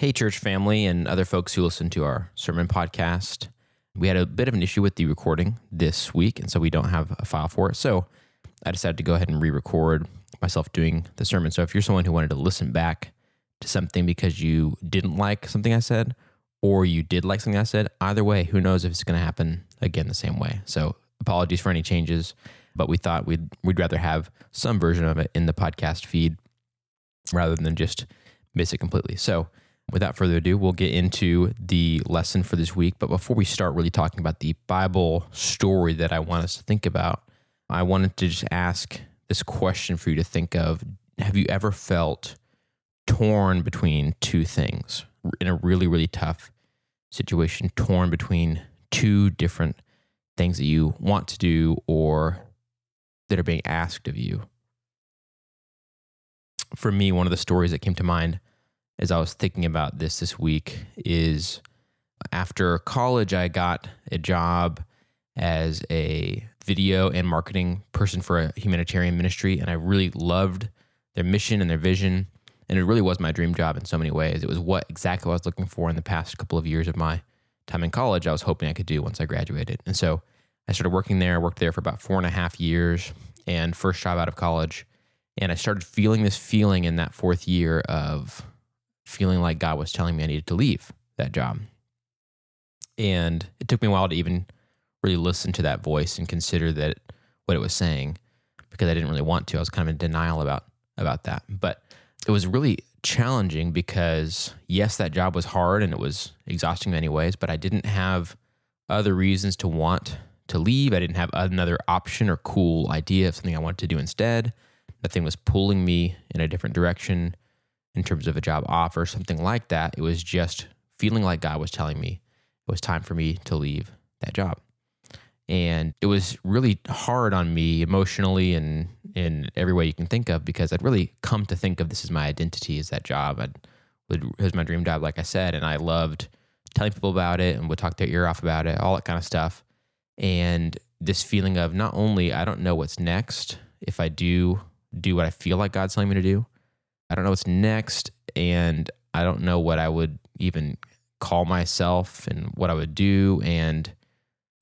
Hey, church family, and other folks who listen to our sermon podcast. We had a bit of an issue with the recording this week, and so we don't have a file for it. So I decided to go ahead and re record myself doing the sermon. So if you're someone who wanted to listen back to something because you didn't like something I said, or you did like something I said, either way, who knows if it's going to happen again the same way. So apologies for any changes, but we thought we'd, we'd rather have some version of it in the podcast feed rather than just miss it completely. So without further ado, we'll get into the lesson for this week. But before we start really talking about the Bible story that I want us to think about, I wanted to just ask this question for you to think of. Have you ever felt torn between two things in a really, really tough situation, torn between two different things that you want to do or that are being asked of you? For me, one of the stories that came to mind as I was thinking about this this week is after college, I got a job as a video and marketing person for a humanitarian ministry, and I really loved their mission and their vision. And it really was my dream job in so many ways. It was what exactly I was looking for in the past couple of years of my time in college. I was hoping I could do once I graduated. And so I started working there. I worked there for about four and a half years and first job out of college. And I started feeling this feeling in that fourth year of feeling like God was telling me I needed to leave that job. And it took me a while to even really listen to that voice and consider that what it was saying because I didn't really want to. I was kind of in denial about about that. But it was really challenging because yes, that job was hard and it was exhausting in many ways, but I didn't have other reasons to want to leave. I didn't have another option or cool idea of something I wanted to do instead. Nothing was pulling me in a different direction in terms of a job offer, something like that. It was just feeling like God was telling me it was time for me to leave that job. And it was really hard on me emotionally and in every way you can think of because I'd really come to think of this as my identity as that job. I'd, it was my dream job, like I said, and I loved telling people about it and would talk their ear off about it, all that kind of stuff. And this feeling of not only I don't know what's next if I do do what I feel like God's telling me to do, I don't know what's next, and I don't know what I would even call myself and what I would do. And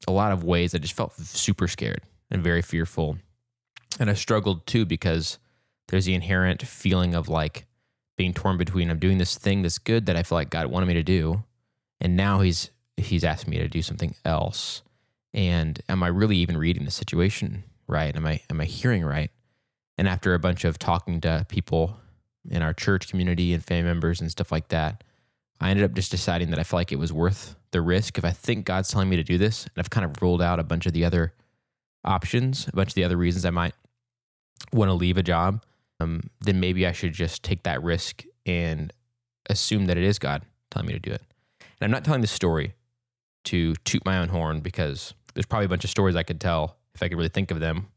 a lot of ways I just felt super scared and very fearful. And I struggled too because there's the inherent feeling of like being torn between I'm doing this thing that's good that I feel like God wanted me to do, and now He's He's asked me to do something else. And am I really even reading the situation right? Am I am I hearing right? And after a bunch of talking to people in our church community and family members and stuff like that, I ended up just deciding that I felt like it was worth the risk. If I think God's telling me to do this, and I've kind of ruled out a bunch of the other options, a bunch of the other reasons I might want to leave a job, um, then maybe I should just take that risk and assume that it is God telling me to do it. And I'm not telling this story to toot my own horn because there's probably a bunch of stories I could tell if I could really think of them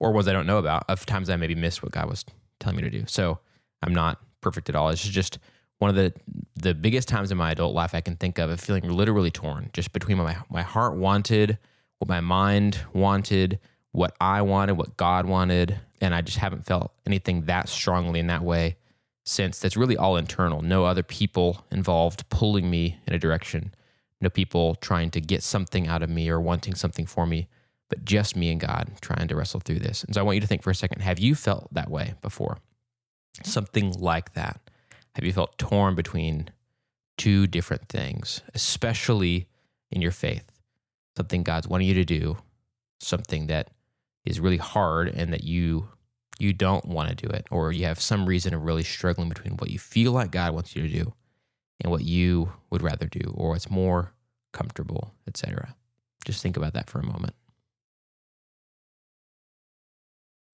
or ones I don't know about of times I maybe missed what God was telling me to do. So I'm not perfect at all. It's just one of the the biggest times in my adult life I can think of of feeling literally torn, just between my my heart wanted, what my mind wanted, what I wanted, what God wanted, and I just haven't felt anything that strongly in that way since. That's really all internal. No other people involved pulling me in a direction. No people trying to get something out of me or wanting something for me, but just me and God trying to wrestle through this. And so I want you to think for a second: Have you felt that way before? Something like that? Have you felt torn between two different things, especially in your faith? Something God's wanting you to do, something that is really hard and that you you don't want to do it or you have some reason of really struggling between what you feel like God wants you to do and what you would rather do or what's more comfortable, etc. Just think about that for a moment.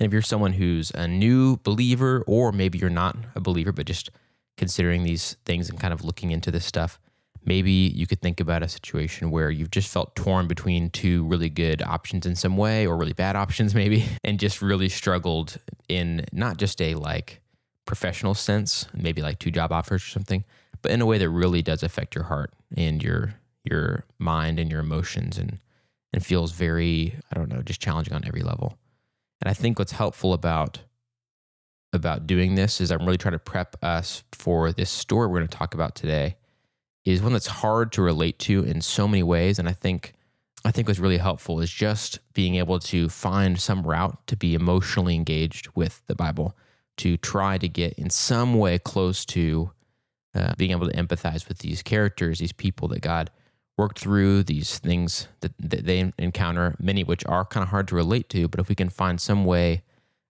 And if you're someone who's a new believer, or maybe you're not a believer, but just considering these things and kind of looking into this stuff, maybe you could think about a situation where you've just felt torn between two really good options in some way, or really bad options, maybe, and just really struggled in not just a like professional sense, maybe like two job offers or something, but in a way that really does affect your heart and your your mind and your emotions and and feels very, I don't know, just challenging on every level. And I think what's helpful about about doing this is I'm really trying to prep us for this story we're going to talk about today is one that's hard to relate to in so many ways. And I think I think what's really helpful is just being able to find some route to be emotionally engaged with the Bible to try to get in some way close to uh, being able to empathize with these characters, these people that God worked through, these things that, that they encounter, many of which are kind of hard to relate to. But if we can find some way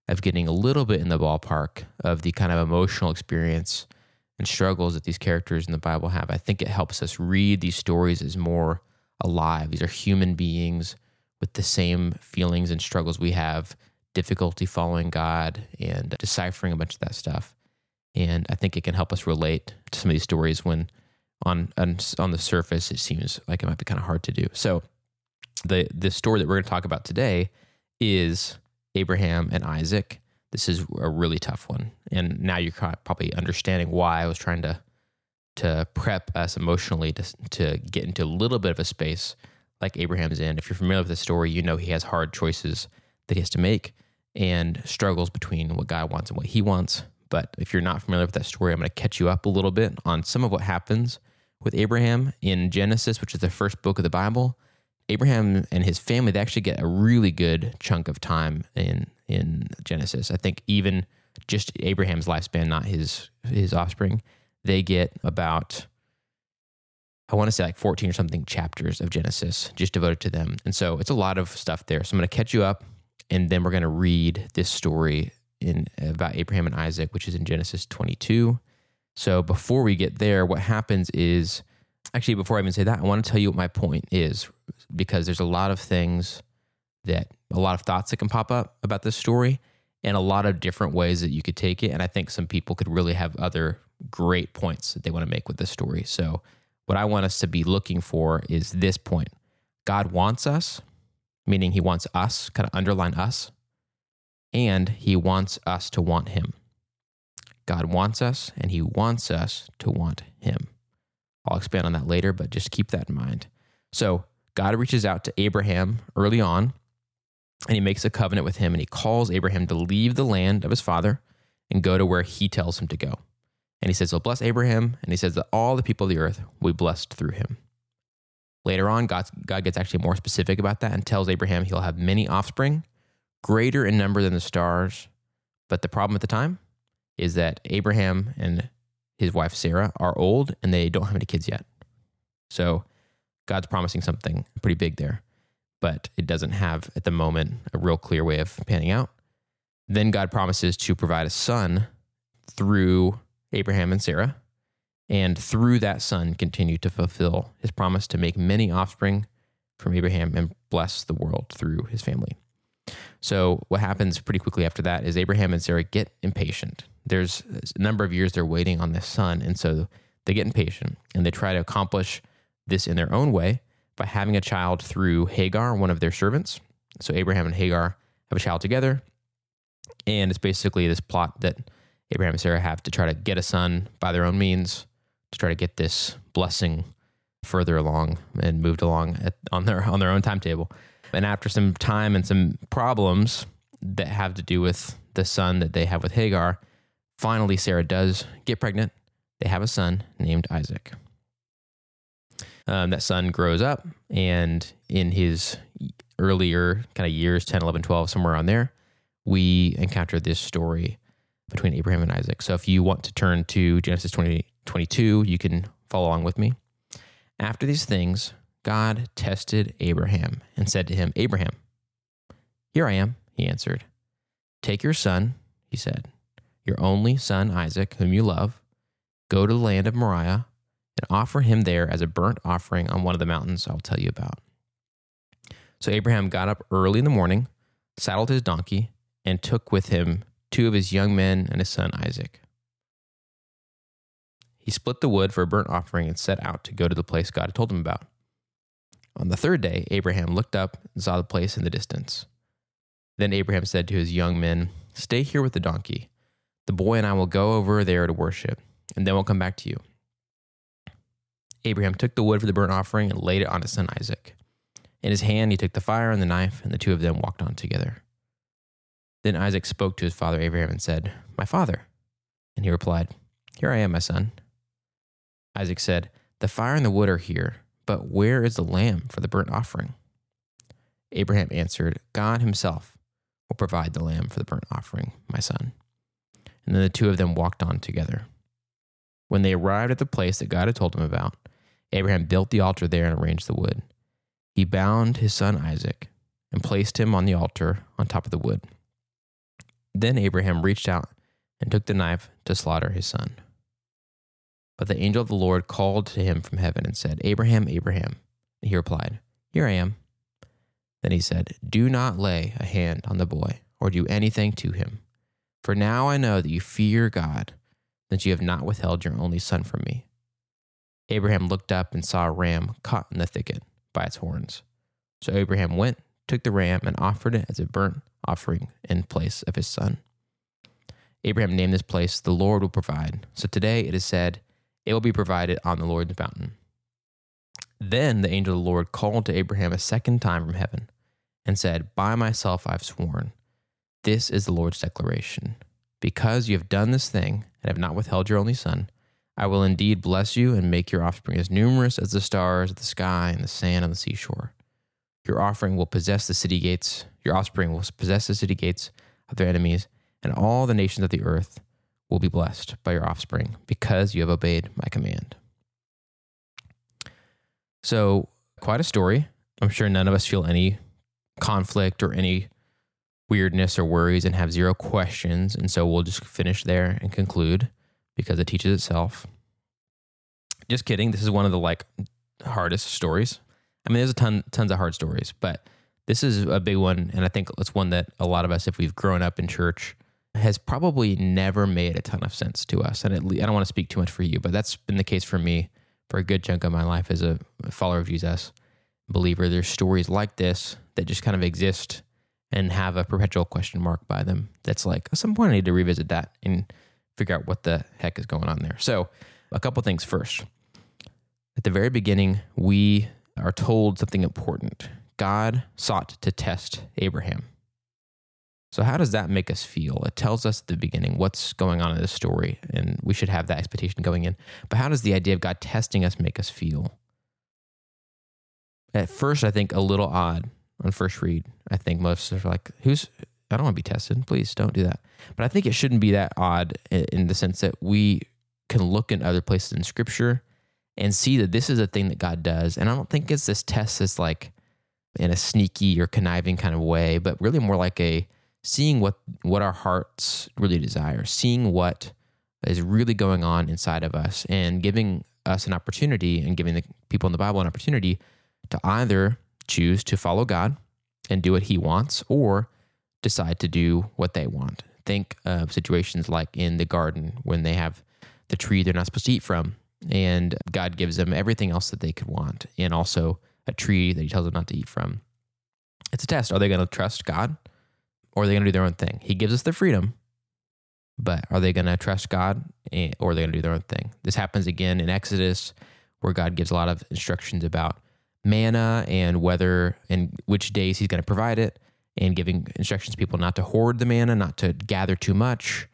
of getting a little bit in the ballpark of the kind of emotional experience and struggles that these characters in the Bible have, I think it helps us read these stories as more alive. These are human beings with the same feelings and struggles we have, difficulty following God and deciphering a bunch of that stuff. And I think it can help us relate to some of these stories when on on, on the surface it seems like it might be kind of hard to do. So the the story that we're going to talk about today is Abraham and Isaac. This is a really tough one, and now you're probably understanding why I was trying to to prep us emotionally to to get into a little bit of a space like Abraham's in. If you're familiar with the story, you know he has hard choices that he has to make and struggles between what God wants and what he wants. But if you're not familiar with that story, I'm going to catch you up a little bit on some of what happens with Abraham in Genesis, which is the first book of the Bible. Abraham and his family they actually get a really good chunk of time in in Genesis. I think even just Abraham's lifespan, not his his offspring, they get about I want to say like 14 or something chapters of Genesis just devoted to them. And so it's a lot of stuff there. So I'm going to catch you up and then we're going to read this story in about Abraham and Isaac, which is in Genesis 22. So before we get there, what happens is actually before I even say that, I want to tell you what my point is because there's a lot of things that a lot of thoughts that can pop up about this story and a lot of different ways that you could take it. And I think some people could really have other great points that they want to make with this story. So, what I want us to be looking for is this point God wants us, meaning He wants us, kind of underline us, and He wants us to want Him. God wants us, and He wants us to want Him. I'll expand on that later, but just keep that in mind. So, God reaches out to Abraham early on, and He makes a covenant with him, and He calls Abraham to leave the land of his father and go to where He tells him to go. And He says He'll bless Abraham, and He says that all the people of the earth will be blessed through him. Later on, God, God gets actually more specific about that and tells Abraham he'll have many offspring, greater in number than the stars. But the problem at the time is that Abraham and his wife Sarah are old and they don't have any kids yet. So God's promising something pretty big there, but it doesn't have at the moment a real clear way of panning out. Then God promises to provide a son through Abraham and Sarah, and through that son continue to fulfill his promise to make many offspring from Abraham and bless the world through his family. So, what happens pretty quickly after that is Abraham and Sarah get impatient. There's a number of years they're waiting on this son. And so they get impatient and they try to accomplish this in their own way by having a child through Hagar, one of their servants. So, Abraham and Hagar have a child together. And it's basically this plot that Abraham and Sarah have to try to get a son by their own means to try to get this blessing further along and moved along at, on their on their own timetable. And after some time and some problems that have to do with the son that they have with Hagar, finally Sarah does get pregnant. They have a son named Isaac. Um, that son grows up, and in his earlier kind of years 10, 11, 12, somewhere on there, we encounter this story between Abraham and Isaac. So if you want to turn to Genesis 20, 22, you can follow along with me. After these things, God tested Abraham and said to him, Abraham, here I am, he answered. Take your son, he said, your only son Isaac, whom you love, go to the land of Moriah and offer him there as a burnt offering on one of the mountains I'll tell you about. So Abraham got up early in the morning, saddled his donkey, and took with him two of his young men and his son Isaac. He split the wood for a burnt offering and set out to go to the place God had told him about. On the third day, Abraham looked up and saw the place in the distance. Then Abraham said to his young men, Stay here with the donkey. The boy and I will go over there to worship, and then we'll come back to you. Abraham took the wood for the burnt offering and laid it on his son Isaac. In his hand, he took the fire and the knife, and the two of them walked on together. Then Isaac spoke to his father Abraham and said, My father. And he replied, Here I am, my son. Isaac said, The fire and the wood are here, but where is the lamb for the burnt offering? Abraham answered, God himself will provide the lamb for the burnt offering, my son. And then the two of them walked on together. When they arrived at the place that God had told him about, Abraham built the altar there and arranged the wood. He bound his son Isaac and placed him on the altar on top of the wood. Then Abraham reached out and took the knife to slaughter his son. But the angel of the Lord called to him from heaven and said, Abraham, Abraham. And he replied, Here I am. Then he said, Do not lay a hand on the boy or do anything to him. For now I know that you fear God, that you have not withheld your only son from me. Abraham looked up and saw a ram caught in the thicket by its horns. So Abraham went, took the ram, and offered it as a burnt offering in place of his son. Abraham named this place, The Lord will provide. So today it is said, It will be provided on the Lord's mountain. Then the angel of the Lord called to Abraham a second time from heaven and said, By myself I've sworn. This is the Lord's declaration. Because you have done this thing and have not withheld your only son, I will indeed bless you and make your offspring as numerous as the stars of the sky and the sand on the seashore. Your offering will possess the city gates, your offspring will possess the city gates of their enemies, and all the nations of the earth will be blessed by your offspring, because you have obeyed my command. So, quite a story. I'm sure none of us feel any conflict or any weirdness or worries and have zero questions. And so we'll just finish there and conclude because it teaches itself. Just kidding. This is one of the like hardest stories. I mean, there's a ton, tons of hard stories, but this is a big one. And I think it's one that a lot of us, if we've grown up in church, has probably never made a ton of sense to us. And least, I don't want to speak too much for you, but that's been the case for me for a good chunk of my life as a follower of Jesus, believer. There's stories like this that just kind of exist and have a perpetual question mark by them. That's like, at some point, I need to revisit that and figure out what the heck is going on there. So, a couple things first. At the very beginning, we are told something important. God sought to test Abraham. So, how does that make us feel? It tells us at the beginning what's going on in the story, and we should have that expectation going in. But how does the idea of God testing us make us feel? At first, I think a little odd on first read. I think most are like, who's, I don't want to be tested. Please don't do that. But I think it shouldn't be that odd in the sense that we can look in other places in scripture and see that this is a thing that God does. And I don't think it's this test that's like in a sneaky or conniving kind of way, but really more like a, seeing what what our hearts really desire, seeing what is really going on inside of us, and giving us an opportunity and giving the people in the Bible an opportunity to either choose to follow God and do what He wants, or decide to do what they want. Think of situations like in the garden when they have the tree they're not supposed to eat from, and God gives them everything else that they could want, and also a tree that He tells them not to eat from. It's a test. Are they going to trust God? or are they going to do their own thing? He gives us the freedom, but are they going to trust God or are they going to do their own thing? This happens again in Exodus, where God gives a lot of instructions about manna and whether and which days He's going to provide it, and giving instructions to people not to hoard the manna, not to gather too much.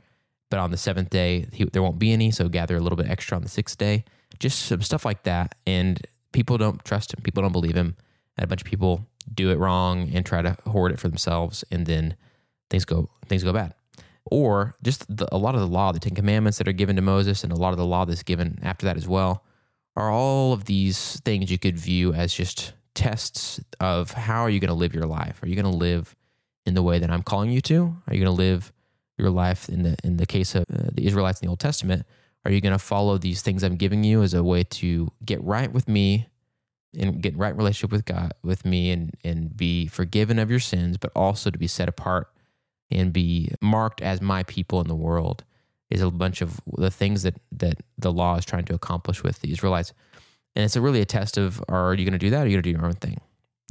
But on the seventh day, he, there won't be any, so gather a little bit extra on the sixth day. Just some stuff like that. And people don't trust him. People don't believe him. And a bunch of people do it wrong and try to hoard it for themselves. And then things go things go bad. Or just the, a lot of the law, the Ten Commandments that are given to Moses, and a lot of the law that's given after that as well, are all of these things you could view as just tests of how are you going to live your life? Are you going to live in the way that I'm calling you to? Are you going to live your life in the in the case of uh, the Israelites in the Old Testament? Are you going to follow these things I'm giving you as a way to get right with me and get right relationship with God with me and and be forgiven of your sins, but also to be set apart and be marked as my people in the world is a bunch of the things that that the law is trying to accomplish with the Israelites. And it's a really a test of are you going to do that or are you going to do your own thing?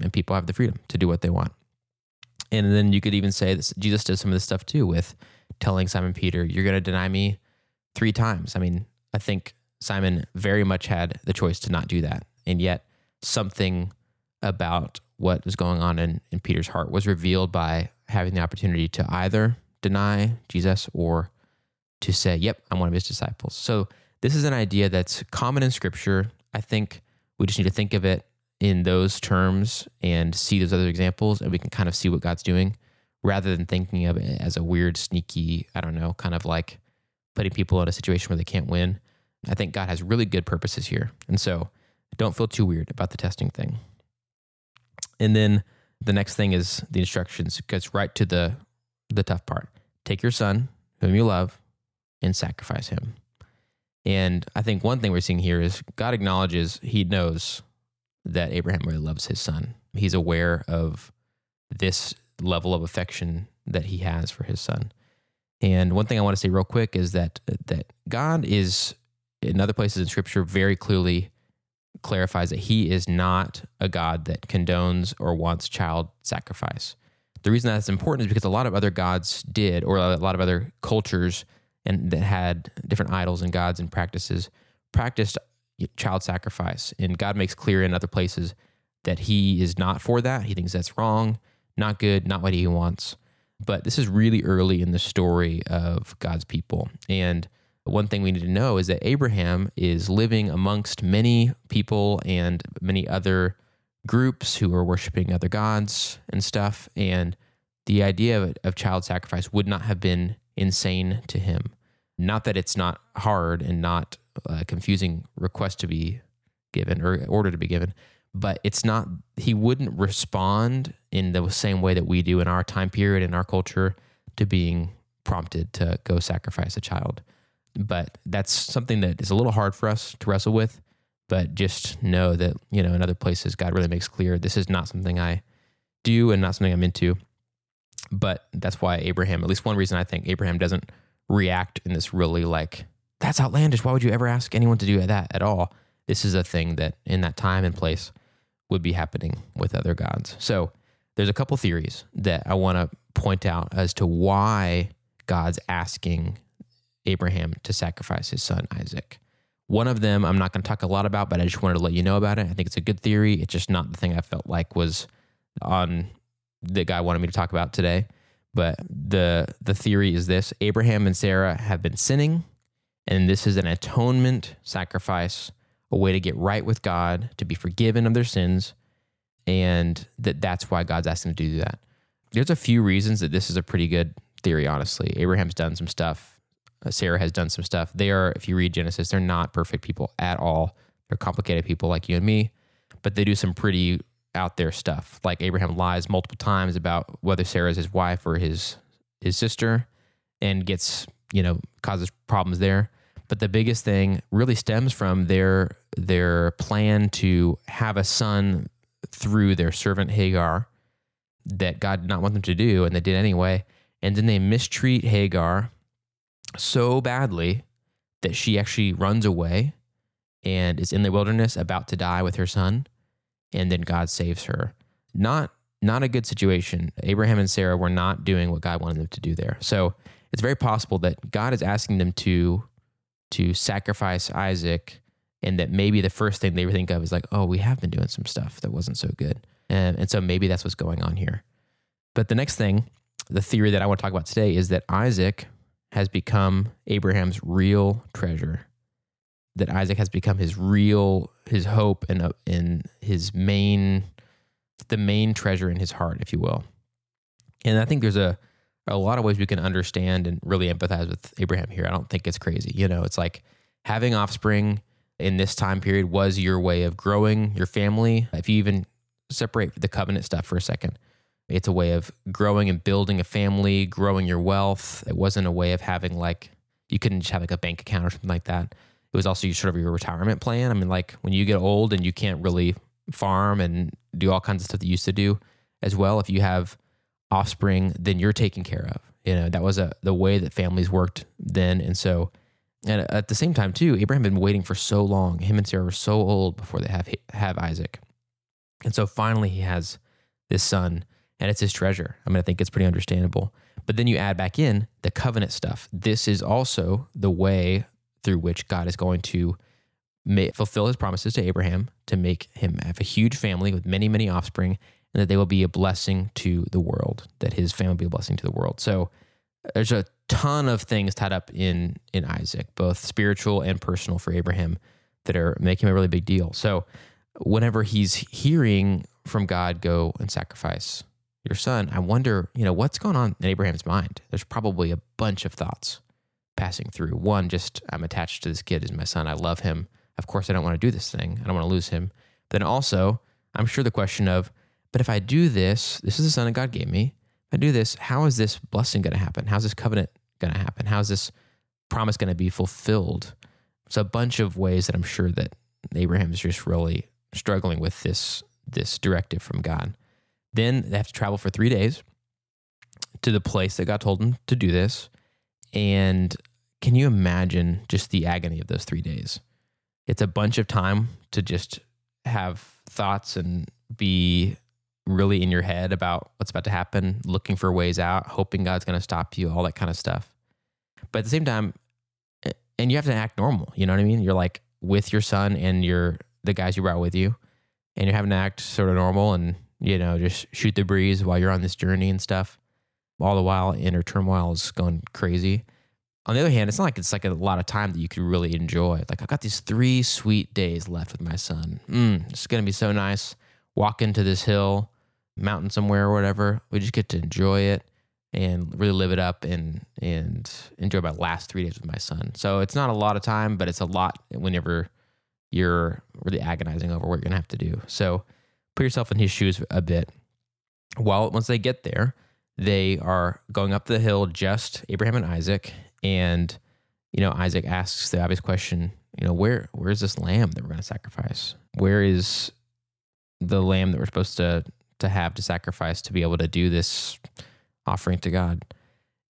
And people have the freedom to do what they want. And then you could even say that Jesus does some of this stuff too with telling Simon Peter, you're going to deny me three times. I mean, I think Simon very much had the choice to not do that. And yet something about what was going on in, in Peter's heart was revealed by having the opportunity to either deny Jesus or to say, Yep, I'm one of his disciples. So, this is an idea that's common in scripture. I think we just need to think of it in those terms and see those other examples, and we can kind of see what God's doing rather than thinking of it as a weird, sneaky, I don't know, kind of like putting people in a situation where they can't win. I think God has really good purposes here. And so don't feel too weird about the testing thing. And then the next thing is the instructions it gets right to the the tough part. Take your son, whom you love, and sacrifice him. And I think one thing we're seeing here is God acknowledges he knows that Abraham really loves his son. He's aware of this level of affection that he has for his son. And one thing I want to say real quick is that that God is in other places in scripture very clearly clarifies that he is not a God that condones or wants child sacrifice. The reason that's important is because a lot of other gods did, or a lot of other cultures and that had different idols and gods and practices practiced child sacrifice. And God makes clear in other places that he is not for that. He thinks that's wrong, not good, not what he wants. But this is really early in the story of God's people. And one thing we need to know is that Abraham is living amongst many people and many other groups who are worshiping other gods and stuff. And the idea of, of child sacrifice would not have been insane to him. Not that it's not hard and not a confusing request to be given or order to be given, but it's not, he wouldn't respond in the same way that we do in our time period, in our culture, to being prompted to go sacrifice a child. But that's something that is a little hard for us to wrestle with. But just know that, you know, in other places, God really makes clear this is not something I do and not something I'm into. But that's why Abraham, at least one reason I think Abraham doesn't react in this really like, that's outlandish. Why would you ever ask anyone to do that at all? This is a thing that in that time and place would be happening with other gods. So there's a couple theories that I want to point out as to why God's asking Abraham to sacrifice his son Isaac. One of them I'm not going to talk a lot about, but I just wanted to let you know about it. I think it's a good theory. It's just not the thing I felt like was on the guy wanted me to talk about today. But the the theory is this: Abraham and Sarah have been sinning, and this is an atonement sacrifice, a way to get right with God, to be forgiven of their sins, and that that's why God's asking them to do that. There's a few reasons that this is a pretty good theory. Honestly, Abraham's done some stuff uh, Sarah has done some stuff. They are, if you read Genesis, they're not perfect people at all. They're complicated people like you and me, but they do some pretty out there stuff. Like Abraham lies multiple times about whether Sarah is his wife or his his sister, and gets you know causes problems there. But the biggest thing really stems from their their plan to have a son through their servant Hagar that God did not want them to do, and they did anyway. And then they mistreat Hagar so badly that she actually runs away and is in the wilderness about to die with her son and then God saves her. Not not a good situation. Abraham and Sarah were not doing what God wanted them to do there. So it's very possible that God is asking them to to sacrifice Isaac and that maybe the first thing they think of is like, oh, we have been doing some stuff that wasn't so good. And, and so maybe that's what's going on here. But the next thing, the theory that I want to talk about today is that Isaac has become Abraham's real treasure. That Isaac has become his real, his hope and uh, in his main, the main treasure in his heart, if you will. And I think there's a a lot of ways we can understand and really empathize with Abraham here. I don't think it's crazy. You know, it's like having offspring in this time period was your way of growing your family. If you even separate the covenant stuff for a second, it's a way of growing and building a family, growing your wealth. It wasn't a way of having like, you couldn't just have like a bank account or something like that. Was also sort of your retirement plan. I mean, like when you get old and you can't really farm and do all kinds of stuff that you used to do as well, if you have offspring, then you're taken care of. You know, that was a, the way that families worked then. And so, and at the same time too, Abraham had been waiting for so long. Him and Sarah were so old before they have have Isaac, and so finally he has this son and it's his treasure. I mean, I think it's pretty understandable. But then you add back in the covenant stuff. This is also the way through which God is going to fulfill his promises to Abraham to make him have a huge family with many, many offspring, and that they will be a blessing to the world, that his family will be a blessing to the world. So uh, there's a ton of things tied up in in Isaac, both spiritual and personal for Abraham, that are making a really big deal. So whenever he's hearing from God, go and sacrifice your son, I wonder, you know, what's going on in Abraham's mind? There's probably a bunch of thoughts passing through. One, just I'm attached to this kid as my son. I love him. Of course, I don't want to do this thing. I don't want to lose him. Then also, I'm sure the question of, but if I do this, this is the son that God gave me. If I do this, how is this blessing going to happen? How's this covenant going to happen? How's this promise going to be fulfilled? It's a bunch of ways that I'm sure that Abraham is just really struggling with this this directive from God. Then they have to travel for three days to the place that God told them to do this. And can you imagine just the agony of those three days? It's a bunch of time to just have thoughts and be really in your head about what's about to happen, looking for ways out, hoping God's going to stop you, all that kind of stuff. But at the same time, and you have to act normal. You know what I mean? You're like with your son and your the guys you brought with you, and you're having to act sort of normal and you know just shoot the breeze while you're on this journey and stuff. All the while, inner turmoil is going crazy. On the other hand, it's not like it's like a lot of time that you could really enjoy. Like I've got these three sweet days left with my son. Mm, it's gonna be so nice. Walk into this hill, mountain somewhere or whatever. We just get to enjoy it and really live it up and and enjoy my last three days with my son. So it's not a lot of time, but it's a lot whenever you're really agonizing over what you're gonna have to do. So put yourself in his shoes a bit. Well, once they get there, they are going up the hill, just Abraham and Isaac, and you know Isaac asks the obvious question. You know where where's this lamb that we're going to sacrifice? Where is the lamb that we're supposed to to have to sacrifice to be able to do this offering to God?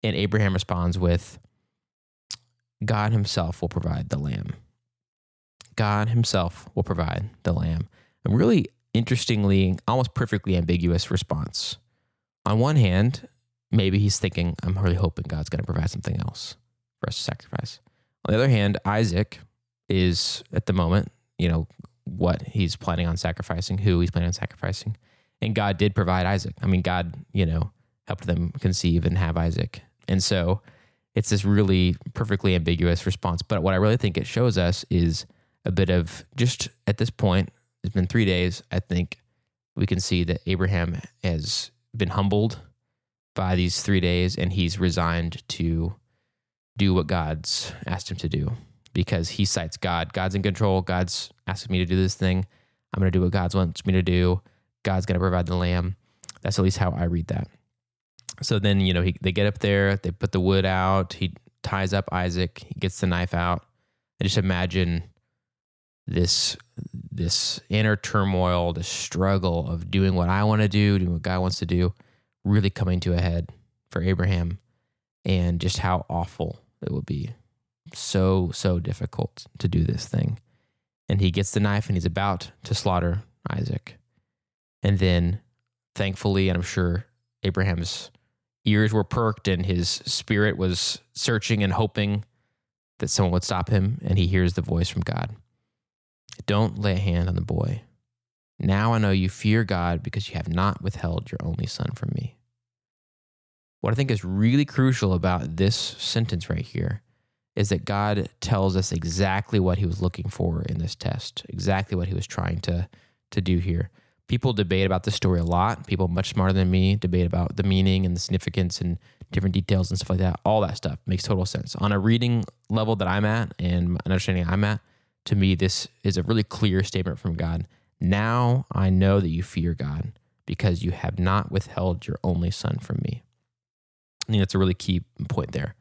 And Abraham responds with, God Himself will provide the lamb. God Himself will provide the lamb. A really interestingly, almost perfectly ambiguous response. On one hand, maybe he's thinking, I'm really hoping God's going to provide something else for us to sacrifice. On the other hand, Isaac is at the moment, you know, what he's planning on sacrificing, who he's planning on sacrificing. And God did provide Isaac. I mean, God, you know, helped them conceive and have Isaac. And so it's this really perfectly ambiguous response. But what I really think it shows us is a bit of just at this point, it's been three days. I think we can see that Abraham has been humbled by these three days and he's resigned to do what God's asked him to do because he cites God. God's in control. God's asking me to do this thing. I'm going to do what God wants me to do. God's going to provide the lamb. That's at least how I read that. So then, you know, he, they get up there, they put the wood out, he ties up Isaac, he gets the knife out. I just imagine this this inner turmoil, the struggle of doing what I want to do, doing what God wants to do, really coming to a head for Abraham and just how awful it would be. So, so difficult to do this thing. And he gets the knife and he's about to slaughter Isaac. And then, thankfully, and I'm sure Abraham's ears were perked and his spirit was searching and hoping that someone would stop him. And he hears the voice from God Don't lay a hand on the boy. Now I know you fear God because you have not withheld your only son from me. What I think is really crucial about this sentence right here is that God tells us exactly what he was looking for in this test, exactly what he was trying to, to do here. People debate about this story a lot. People much smarter than me debate about the meaning and the significance and different details and stuff like that. All that stuff makes total sense. On a reading level that I'm at and an understanding I'm at, to me, this is a really clear statement from God. Now I know that you fear God because you have not withheld your only son from me. I think that's a really key point there.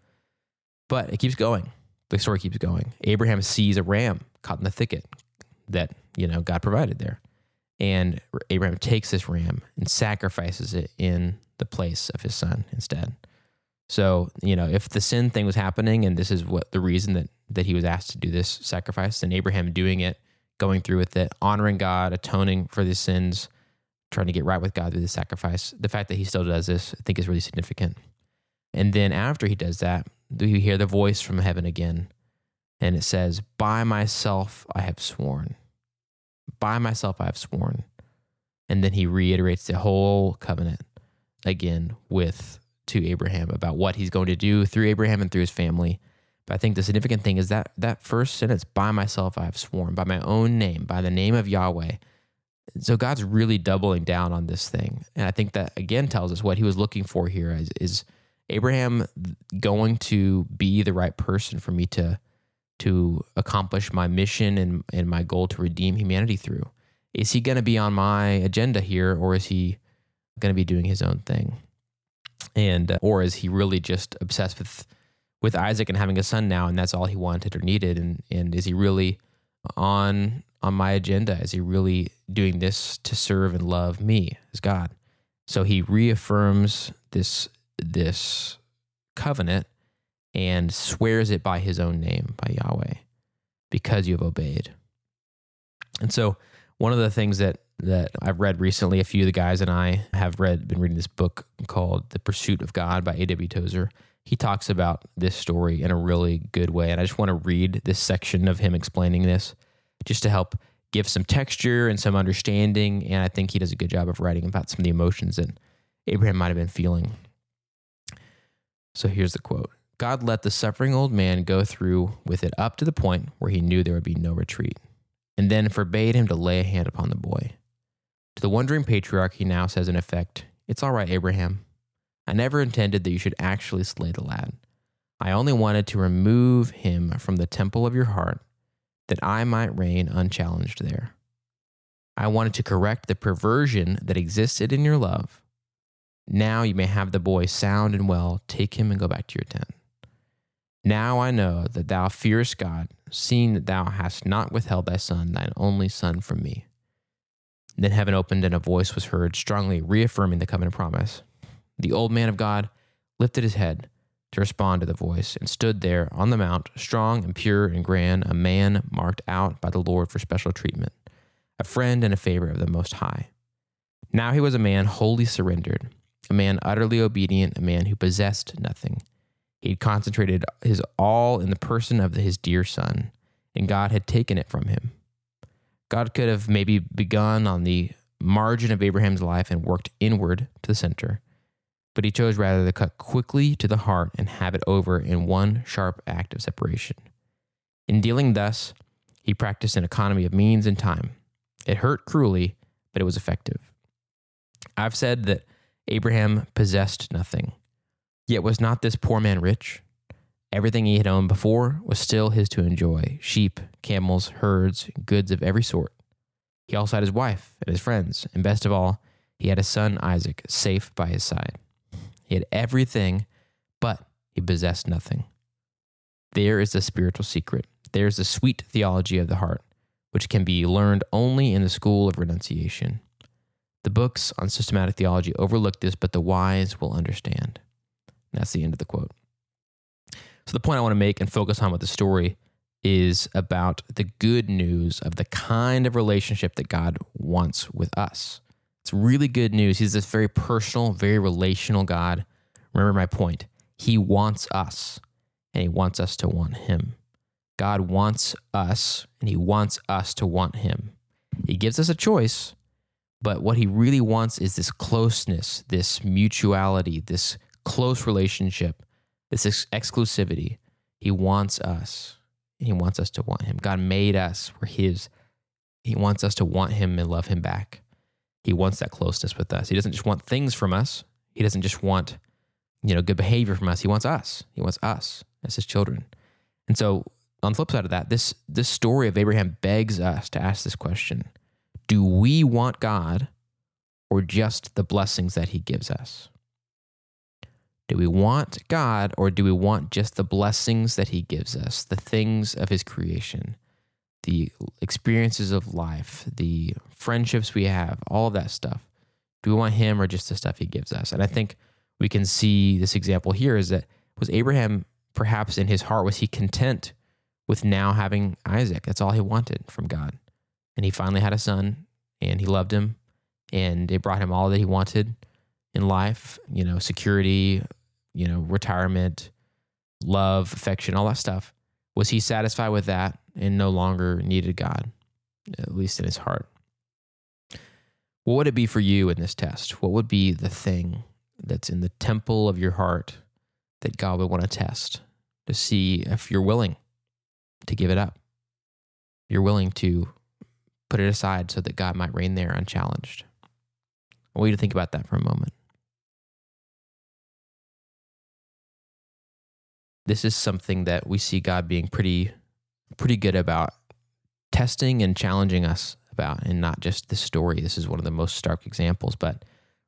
But it keeps going. The story keeps going. Abraham sees a ram caught in the thicket that, you know, God provided there. And Abraham takes this ram and sacrifices it in the place of his son instead. So, you know, if the sin thing was happening and this is what the reason that that he was asked to do this sacrifice, then Abraham doing it, going through with it, honoring God, atoning for his sins, trying to get right with God through the sacrifice, the fact that he still does this, I think is really significant. And then after he does that, do you hear the voice from heaven again. And it says, By myself I have sworn. By myself I have sworn. And then he reiterates the whole covenant again with to Abraham about what he's going to do through Abraham and through his family. But I think the significant thing is that that first sentence, by myself I have sworn, by my own name, by the name of Yahweh. So God's really doubling down on this thing. And I think that again tells us what he was looking for here is, is Abraham going to be the right person for me to to accomplish my mission and, and my goal to redeem humanity through? Is he going to be on my agenda here or is he going to be doing his own thing? And uh, or is he really just obsessed with with Isaac and having a son now and that's all he wanted or needed and and is he really on on my agenda? Is he really doing this to serve and love me as God? So he reaffirms this this covenant and swears it by his own name, by Yahweh, because you have obeyed. And so, one of the things that that I've read recently, a few of the guys and I have read, been reading this book called The Pursuit of God by A.W. Tozer. He talks about this story in a really good way. And I just want to read this section of him explaining this just to help give some texture and some understanding. And I think he does a good job of writing about some of the emotions that Abraham might have been feeling. So here's the quote God let the suffering old man go through with it up to the point where he knew there would be no retreat, and then forbade him to lay a hand upon the boy. To the wondering patriarch, he now says, in effect, It's all right, Abraham. I never intended that you should actually slay the lad. I only wanted to remove him from the temple of your heart, that I might reign unchallenged there. I wanted to correct the perversion that existed in your love. Now you may have the boy sound and well. Take him and go back to your tent. Now I know that thou fearest God, seeing that thou hast not withheld thy son, thine only son, from me. Then heaven opened, and a voice was heard, strongly reaffirming the covenant promise. The old man of God lifted his head to respond to the voice, and stood there on the mount, strong and pure and grand, a man marked out by the Lord for special treatment, a friend and a favorite of the Most High. Now he was a man wholly surrendered, a man utterly obedient, a man who possessed nothing he had concentrated his all in the person of his dear son, and God had taken it from him. God could have maybe begun on the margin of Abraham's life and worked inward to the center, but he chose rather to cut quickly to the heart and have it over in one sharp act of separation. In dealing thus, he practiced an economy of means and time. It hurt cruelly, but it was effective. I've said that Abraham possessed nothing. Yet was not this poor man rich? Everything he had owned before was still his to enjoy sheep, camels, herds, goods of every sort. He also had his wife and his friends, and best of all, he had his son Isaac safe by his side. He had everything, but he possessed nothing. There is the spiritual secret. There is the sweet theology of the heart, which can be learned only in the school of renunciation. The books on systematic theology overlook this, but the wise will understand. That's the end of the quote. So, the point I want to make and focus on with the story is about the good news of the kind of relationship that God wants with us. It's really good news. He's this very personal, very relational God. Remember my point. He wants us, and He wants us to want Him. God wants us, and He wants us to want Him. He gives us a choice, but what He really wants is this closeness, this mutuality, this close relationship, this ex- exclusivity. He wants us. He wants us to want him. God made us. We're his. He wants us to want him and love him back. He wants that closeness with us. He doesn't just want things from us. He doesn't just want, you know, good behavior from us. He wants us. He wants us as his children. And so on the flip side of that, this this story of Abraham begs us to ask this question. Do we want God or just the blessings that he gives us? Do we want God or do we want just the blessings that He gives us, the things of His creation, the experiences of life, the friendships we have, all of that stuff? Do we want Him or just the stuff He gives us? And I think we can see this example here is that was Abraham perhaps in his heart, was he content with now having Isaac? That's all he wanted from God. And he finally had a son and he loved him and it brought him all that he wanted in life, you know, security, you know, retirement, love, affection, all that stuff. Was he satisfied with that and no longer needed God, at least in his heart? What would it be for you in this test? What would be the thing that's in the temple of your heart that God would want to test to see if you're willing to give it up? You're willing to put it aside so that God might reign there unchallenged. I want you to think about that for a moment. This is something that we see God being pretty pretty good about testing and challenging us about, and not just the story. This is one of the most stark examples. But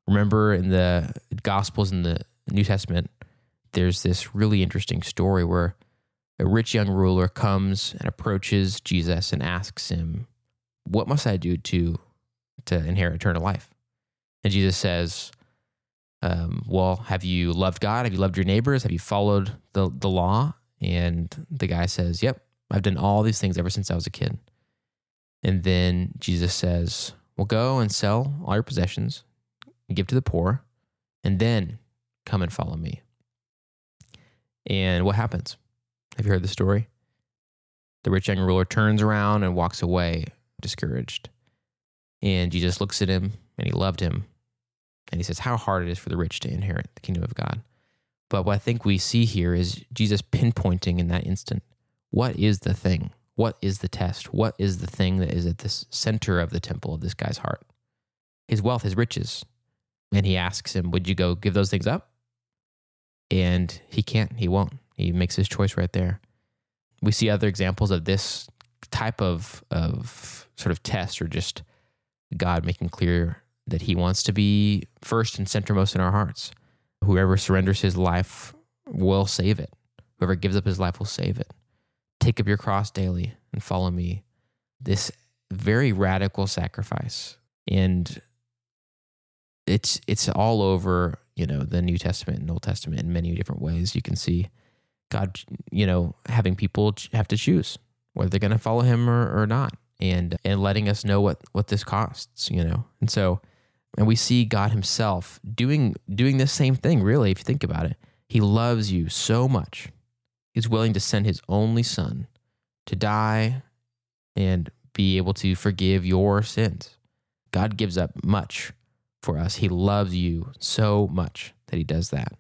remember in the Gospels in the New Testament, there's this really interesting story where a rich young ruler comes and approaches Jesus and asks him, What must I do to, to inherit eternal life? And Jesus says, um, Well, have you loved God? Have you loved your neighbors? Have you followed the, the law? And the guy says, Yep, I've done all these things ever since I was a kid. And then Jesus says, Well, go and sell all your possessions, give to the poor, and then come and follow me. And what happens? Have you heard the story? The rich young ruler turns around and walks away, discouraged. And Jesus looks at him and he loved him. And he says, How hard it is for the rich to inherit the kingdom of God. But what I think we see here is Jesus pinpointing in that instant what is the thing? What is the test? What is the thing that is at the center of the temple of this guy's heart? His wealth, his riches. And he asks him, Would you go give those things up? And he can't, he won't. He makes his choice right there. We see other examples of this type of, of sort of test or just God making clear that he wants to be first and centermost in our hearts. Whoever surrenders his life will save it. Whoever gives up his life will save it. Take up your cross daily and follow me. This very radical sacrifice. And it's it's all over, you know, the New Testament and Old Testament in many different ways. You can see God, you know, having people have to choose whether they're going to follow him or, or not and and letting us know what what this costs, you know. And so and we see God himself doing doing this same thing really if you think about it. He loves you so much. He's willing to send his only son to die and be able to forgive your sins. God gives up much for us. He loves you so much that he does that.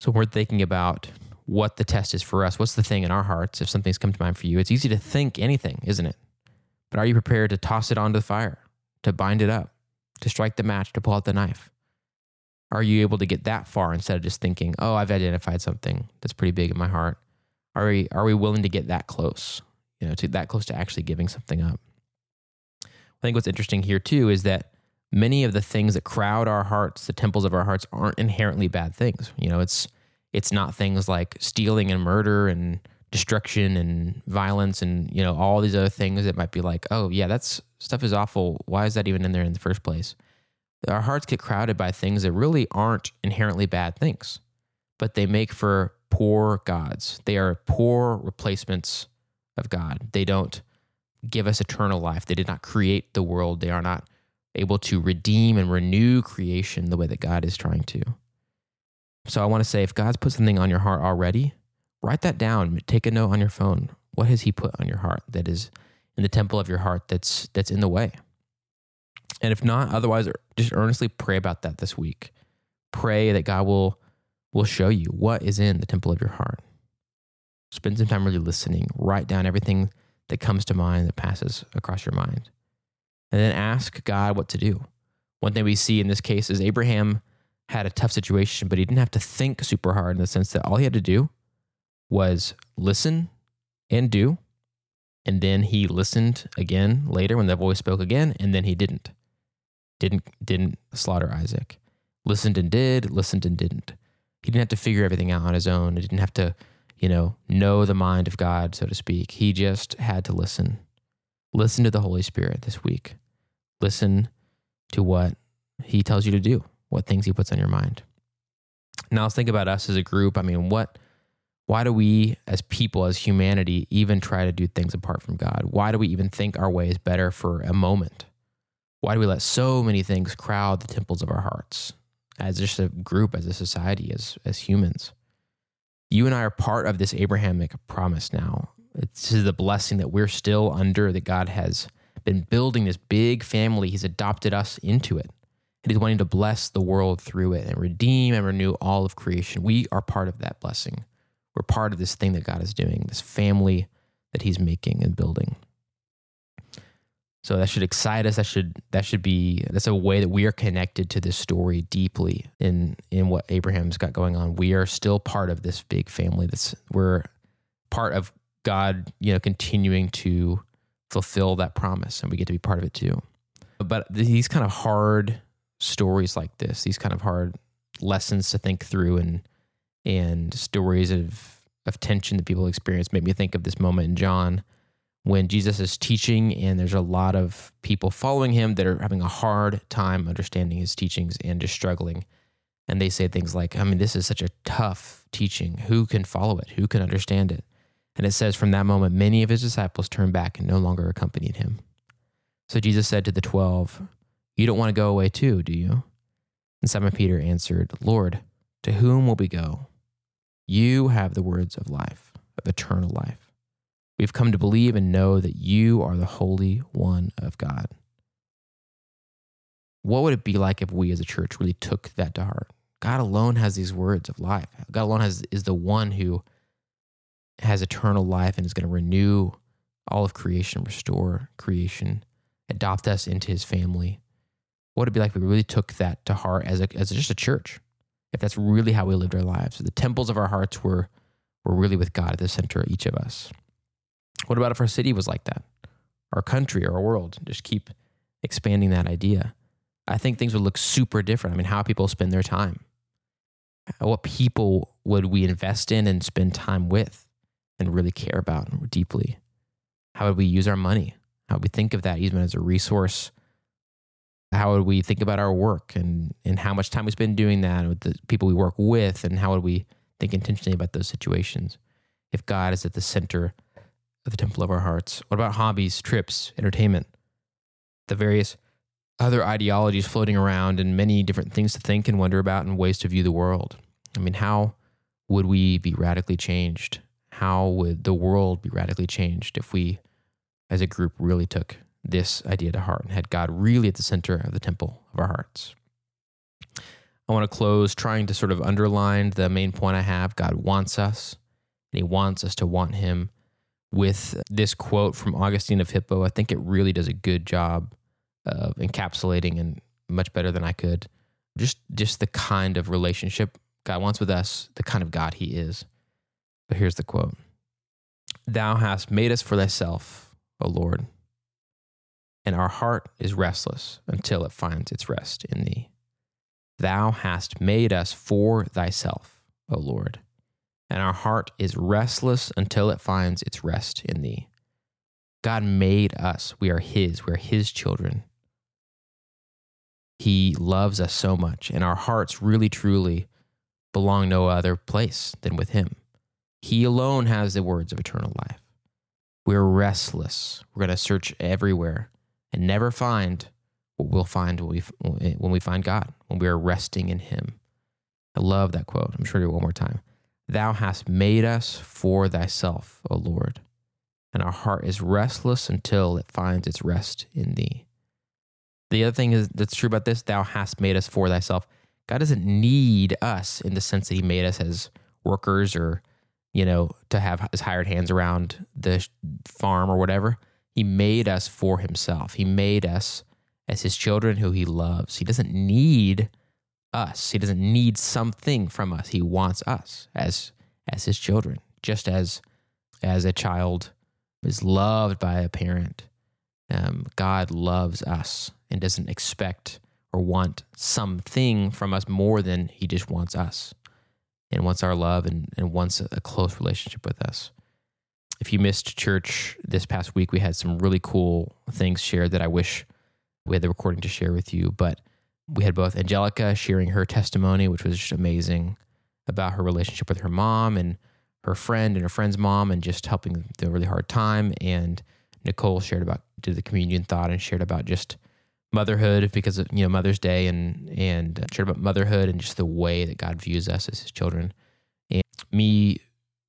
So we're thinking about what the test is for us. What's the thing in our hearts? If something's come to mind for you, it's easy to think anything, isn't it? But are you prepared to toss it onto the fire, to bind it up, to strike the match, to pull out the knife? Are you able to get that far instead of just thinking, oh, I've identified something that's pretty big in my heart? Are we, are we willing to get that close, you know, to that close to actually giving something up? I think what's interesting here too is that many of the things that crowd our hearts, the temples of our hearts, aren't inherently bad things. You know, it's it's not things like stealing and murder and destruction and violence and you know all these other things that might be like oh yeah that's stuff is awful. Why is that even in there in the first place? Our hearts get crowded by things that really aren't inherently bad things but they make for poor gods. They are poor replacements of god. They don't give us eternal life. They did not create the world. They are not able to redeem and renew creation the way that god is trying to. So i want to say if god's put something on your heart already write that down. Take a note on your phone. What has he put on your heart that is in the temple of your heart that's that's in the way? And if not, otherwise er, just earnestly pray about that this week. Pray that God will will show you what is in the temple of your heart. Spend some time really listening. Write down everything that comes to mind that passes across your mind. And then ask God what to do. One thing we see in this case is Abraham had a tough situation, but he didn't have to think super hard in the sense that all he had to do was listen and do. And then he listened again later when the voice spoke again, and then he didn't. Didn't didn't slaughter Isaac. Listened and did, listened and didn't. He didn't have to figure everything out on his own. He didn't have to, you know, know the mind of God, so to speak. He just had to listen. Listen to the Holy Spirit this week. Listen to what he tells you to do, what things he puts on your mind. Now let's think about us as a group. I mean, what why do we, as people, as humanity, even try to do things apart from God? Why do we even think our way is better for a moment? Why do we let so many things crowd the temples of our hearts as just a group, as a society, as, as humans? You and I are part of this Abrahamic promise now. This is the blessing that we're still under, that God has been building this big family. He's adopted us into it. And he's wanting to bless the world through it and redeem and renew all of creation. We are part of that blessing. We're part of this thing that God is doing, this family that he's making and building. So that should excite us. That should that should be that's a way that we are connected to this story deeply in in what Abraham's got going on. We are still part of this big family. That's we're part of God, you know, continuing to fulfill that promise, and we get to be part of it too. But these kind of hard stories like this, these kind of hard lessons to think through, and and stories of of tension that people experience, made me think of this moment in John when Jesus is teaching, and there's a lot of people following him that are having a hard time understanding his teachings and just struggling. And they say things like, I mean, this is such a tough teaching. Who can follow it? Who can understand it? And it says, from that moment, many of his disciples turned back and no longer accompanied him. So Jesus said to the twelve, You don't want to go away too, do you? And Simon Peter answered, Lord, to whom will we go? You have the words of life, of eternal life. We've come to believe and know that you are the Holy One of God. What would it be like if we as a church really took that to heart? God alone has these words of life. God alone has, is the one who has eternal life and is going to renew all of creation, restore creation, adopt us into his family. What would it be like if we really took that to heart as, a, as just a church? If that's really how we lived our lives, the temples of our hearts were, were really with God at the center of each of us. What about if our city was like that? Our country, or our world? Just keep expanding that idea. I think things would look super different. I mean, how people spend their time. What people would we invest in and spend time with? and really care about deeply? How would we use our money? How would we think of that even as a resource? How would we think about our work and, and how much time we spend doing that with the people we work with? And how would we think intentionally about those situations? If God is at the center of the temple of our hearts, what about hobbies, trips, entertainment, the various other ideologies floating around and many different things to think and wonder about and ways to view the world? I mean, how would we be radically changed how would the world be radically changed if we, as a group, really took this idea to heart and had God really at the center of the temple of our hearts? I want to close trying to sort of underline the main point I have. God wants us, and He wants us to want Him. With this quote from Augustine of Hippo, I think it really does a good job of encapsulating and much better than I could. Just, just the kind of relationship God wants with us, the kind of God He is. But here's the quote Thou hast made us for thyself, O Lord, and our heart is restless until it finds its rest in thee. Thou hast made us for thyself, O Lord, and our heart is restless until it finds its rest in thee. God made us. We are His. We are His children. He loves us so much, and our hearts really, truly belong no other place than with Him. He alone has the words of eternal life. We're restless. We're going to search everywhere and never find what we'll find when we, when we find God, when we are resting in Him. I love that quote. I'm sure you one more time. Thou hast made us for thyself, O Lord, and our heart is restless until it finds its rest in thee. The other thing is that's true about this, thou hast made us for thyself. God doesn't need us in the sense that he made us as workers or you know, to have his hired hands around the farm or whatever. He made us for himself. He made us as his children who he loves. He doesn't need us. He doesn't need something from us. He wants us as as his children, just as as a child is loved by a parent. Um, God loves us and doesn't expect or want something from us more than he just wants us and wants our love and, and wants a close relationship with us. If you missed church this past week, we had some really cool things shared that I wish we had the recording to share with you. But we had both Angelica sharing her testimony, which was just amazing about her relationship with her mom and her friend and her friend's mom and just helping through a really hard time. And Nicole shared about, did the communion thought and shared about just motherhood because of you know Mother's Day and and shared about motherhood and just the way that God views us as His children. And me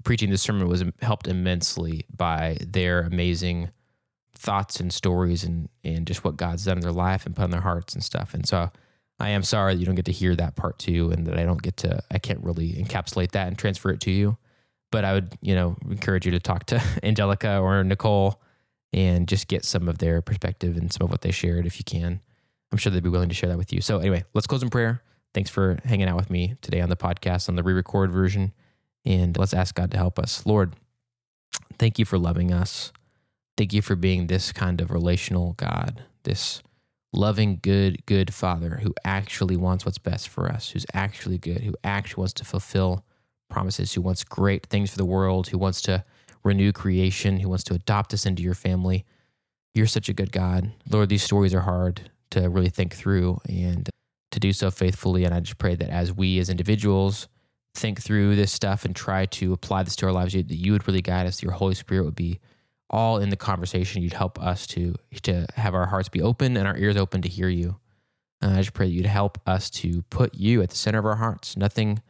preaching this sermon was helped immensely by their amazing thoughts and stories and and just what God's done in their life and put in their hearts and stuff. And so I am sorry that you don't get to hear that part too, and that I don't get to I can't really encapsulate that and transfer it to you. But I would you know encourage you to talk to Angelica or Nicole and just get some of their perspective and some of what they shared if you can. I'm sure they'd be willing to share that with you. So anyway, let's close in prayer. Thanks for hanging out with me today on the podcast on the re-record version, and let's ask God to help us. Lord, thank you for loving us. Thank you for being this kind of relational God, this loving, good, good Father who actually wants what's best for us, who's actually good, who actually wants to fulfill promises, who wants great things for the world, who wants to renew creation, who wants to adopt us into your family. You're such a good God. Lord, these stories are hard to really think through and to do so faithfully. And I just pray that as we as individuals think through this stuff and try to apply this to our lives, that you would really guide us. Your Holy Spirit would be all in the conversation. You'd help us to to have our hearts be open and our ears open to hear you. And I just pray that you'd help us to put you at the center of our hearts. Nothing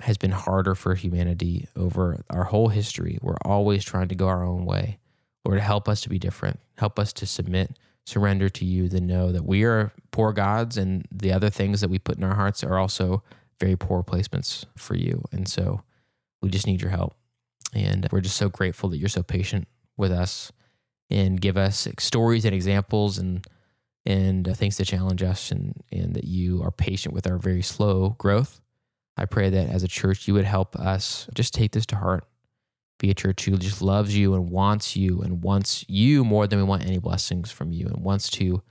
has been harder for humanity over our whole history. We're always trying to go our own way. Lord, help us to be different. Help us to submit, surrender to you, to know that we are poor gods and the other things that we put in our hearts are also very poor placements for you. And so we just need your help. And we're just so grateful that you're so patient with us and give us stories and examples and and uh, things to challenge us and and that you are patient with our very slow growth. I pray that as a church you would help us just take this to heart. Be a church who just loves you and wants you and wants you more than we want any blessings from you and wants to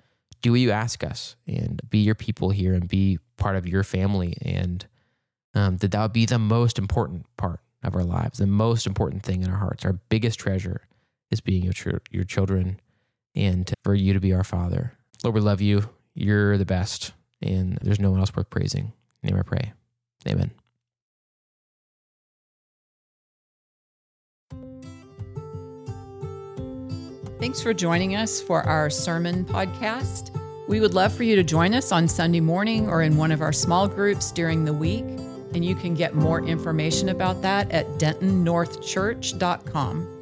do what you ask us and be your people here and be part of your family and um, that that would be the most important part of our lives, the most important thing in our hearts, our biggest treasure is being your, ch- your children and for you to be our Father. Lord, we love you. You're the best, and there's no one else worth praising. In name I pray. Amen. Thanks for joining us for our sermon podcast. We would love for you to join us on Sunday morning or in one of our small groups during the week. And you can get more information about that at dentonnorthchurch.com.